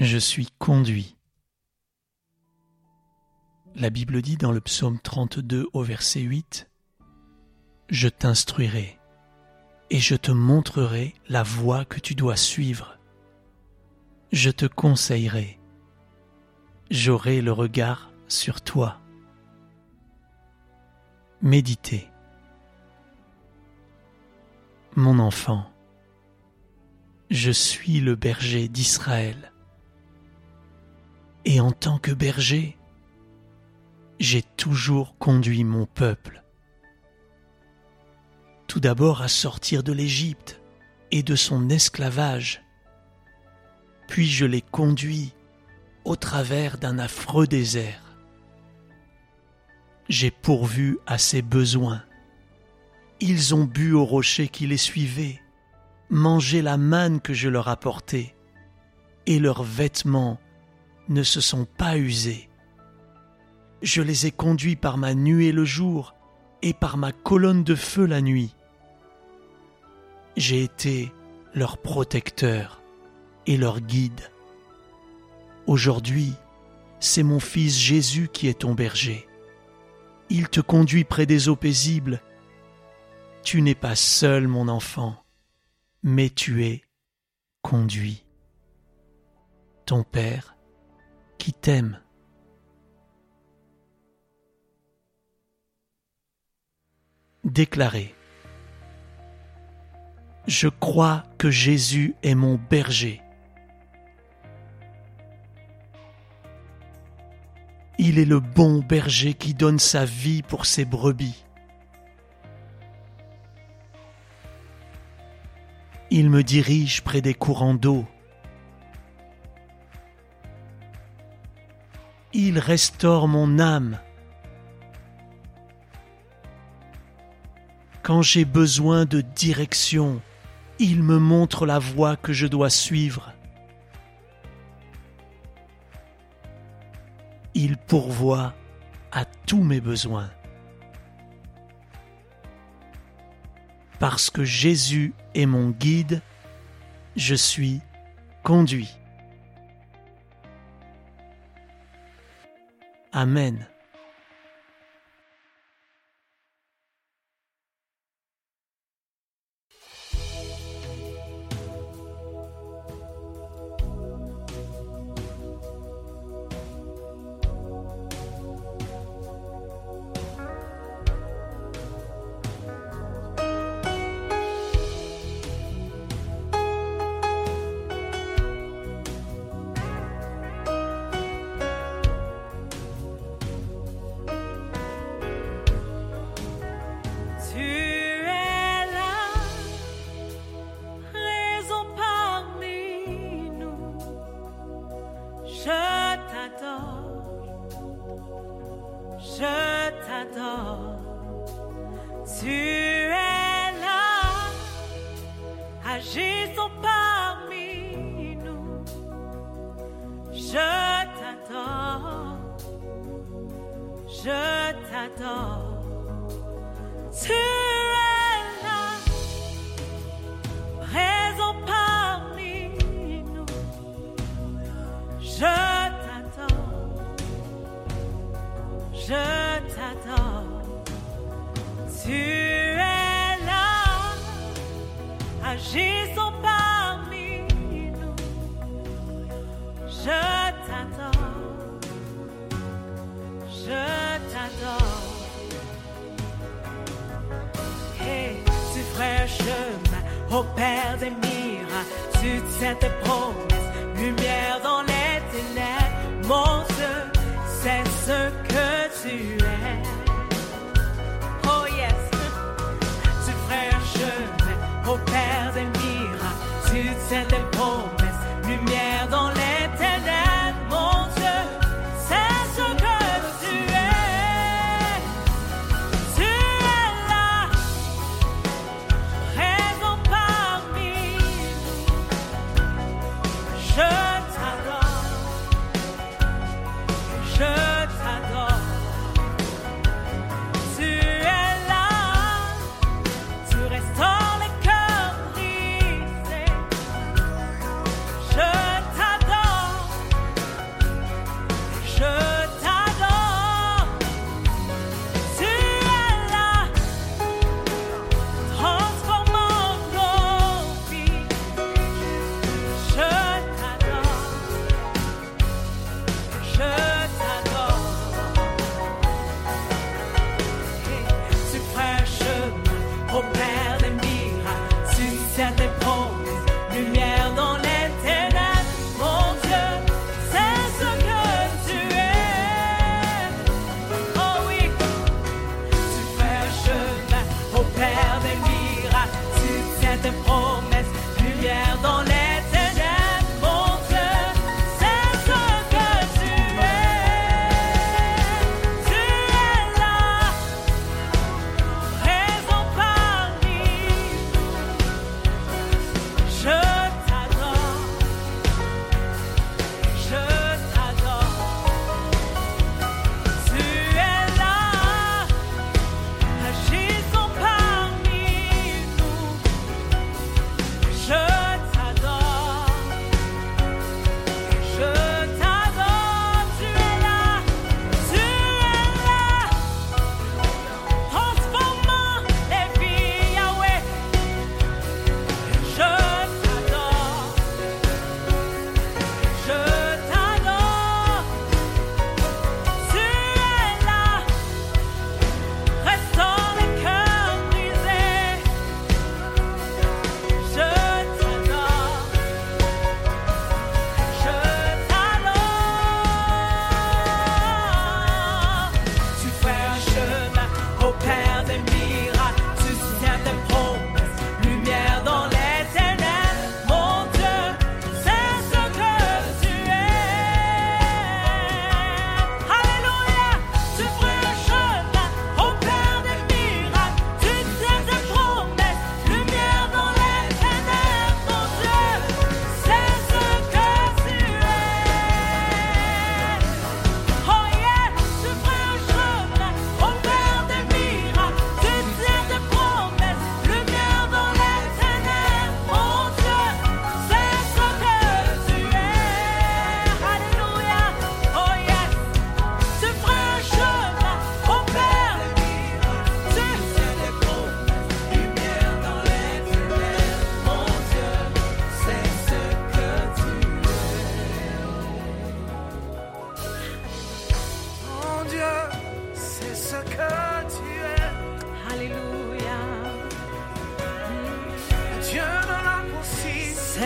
Je suis conduit. La Bible dit dans le psaume 32 au verset 8 Je t'instruirai et je te montrerai la voie que tu dois suivre. Je te conseillerai. J'aurai le regard sur toi. Méditez. Mon enfant, je suis le berger d'Israël. Et en tant que berger, j'ai toujours conduit mon peuple. Tout d'abord à sortir de l'Égypte et de son esclavage, puis je l'ai conduit au travers d'un affreux désert. J'ai pourvu à ses besoins. Ils ont bu au rocher qui les suivait, mangé la manne que je leur apportais, et leurs vêtements ne se sont pas usés. Je les ai conduits par ma nuée le jour et par ma colonne de feu la nuit. J'ai été leur protecteur et leur guide. Aujourd'hui, c'est mon fils Jésus qui est ton berger. Il te conduit près des eaux paisibles. Tu n'es pas seul, mon enfant, mais tu es conduit. Ton Père qui t'aime. Déclarez. Je crois que Jésus est mon berger. Il est le bon berger qui donne sa vie pour ses brebis. Il me dirige près des courants d'eau. Il restaure mon âme. Quand j'ai besoin de direction, il me montre la voie que je dois suivre. Il pourvoit à tous mes besoins. Parce que Jésus est mon guide, je suis conduit. Amen. Tu es là, agissons parmi nous. Je t'adore, je t'adore. Tu es là, présent parmi nous. Je t'adore, je t'adore. Tu es là, agissons parmi nous. Je t'adore, je t'adore. Hey, tu ferais chemin au Père des miracles. Tu tiens tes promesses, lumière dans les ténèbres. Mon Dieu, c'est ce que tu es.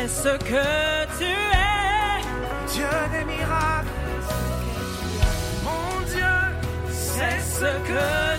Ce que tu es. Dieu des miracles, mon Dieu, C'est ce que